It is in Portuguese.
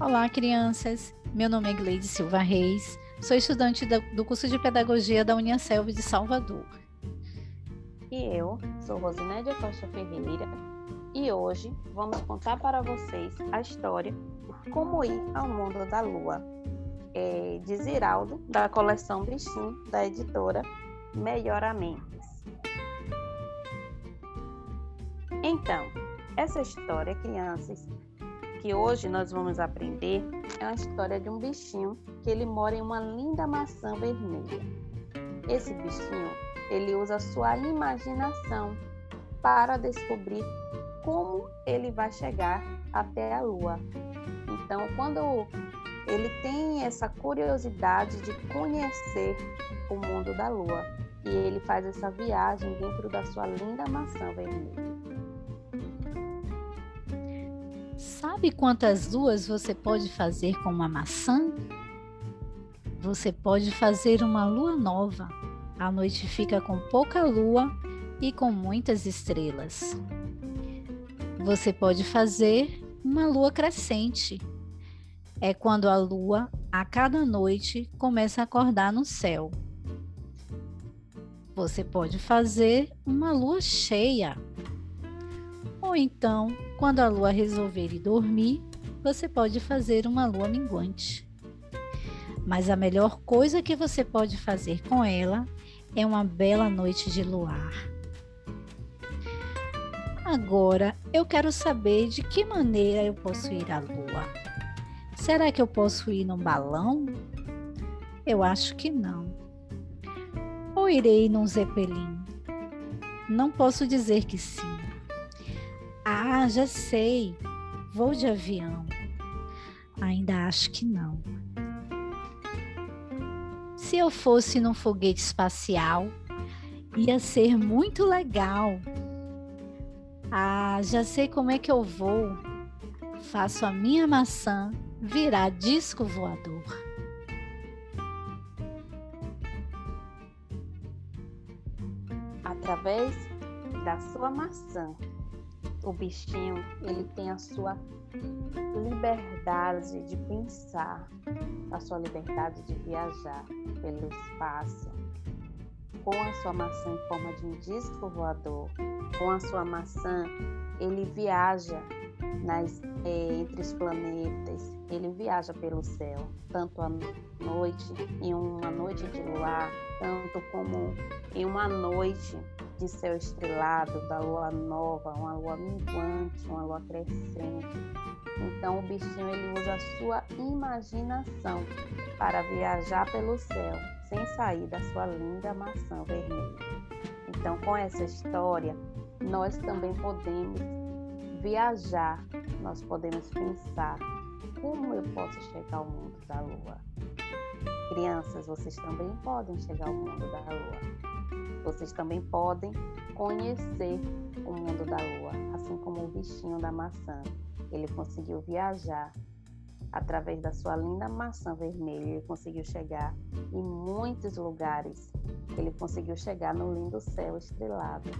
Olá, crianças. Meu nome é Gleide Silva Reis. Sou estudante do curso de Pedagogia da Uniaselv de Salvador. E eu sou Rosinédia Costa Ferreira e hoje vamos contar para vocês a história Como Ir ao Mundo da Lua, é, de Ziraldo, da coleção Bichinho, da editora Melhoramentos. Então, essa história, crianças, que hoje nós vamos aprender é uma história de um bichinho que ele mora em uma linda maçã vermelha. Esse bichinho, ele usa sua imaginação para descobrir como ele vai chegar até a lua. Então, quando ele tem essa curiosidade de conhecer o mundo da lua, e ele faz essa viagem dentro da sua linda maçã vermelha. Sabe quantas luas você pode fazer com uma maçã? Você pode fazer uma lua nova. A noite fica com pouca lua e com muitas estrelas. Você pode fazer uma lua crescente. É quando a lua, a cada noite, começa a acordar no céu. Você pode fazer uma lua cheia. Ou então quando a lua resolver ir dormir, você pode fazer uma lua minguante. Mas a melhor coisa que você pode fazer com ela é uma bela noite de luar. Agora eu quero saber de que maneira eu posso ir à lua. Será que eu posso ir num balão? Eu acho que não. Ou irei num zeppelin? Não posso dizer que sim. Ah, já sei. Vou de avião. Ainda acho que não. Se eu fosse num foguete espacial, ia ser muito legal. Ah, já sei como é que eu vou. Faço a minha maçã virar disco voador. Através da sua maçã, o bichinho ele tem a sua liberdade de pensar, a sua liberdade de viajar pelo espaço. Com a sua maçã em forma de um disco voador, com a sua maçã, ele viaja nas, é, entre os planetas, ele viaja pelo céu, tanto à noite, em uma noite de luar, tanto como em uma noite de céu estrelado, da lua nova, uma lua minguante, uma lua crescente. Então o bichinho ele usa a sua imaginação para viajar pelo céu, sem sair da sua linda maçã vermelha. Então com essa história, nós também podemos viajar, nós podemos pensar como eu posso chegar ao mundo da lua. Crianças, vocês também podem chegar ao mundo da lua. Vocês também podem conhecer o mundo da lua, assim como o bichinho da maçã. Ele conseguiu viajar através da sua linda maçã vermelha, ele conseguiu chegar em muitos lugares. Ele conseguiu chegar no lindo céu estrelado.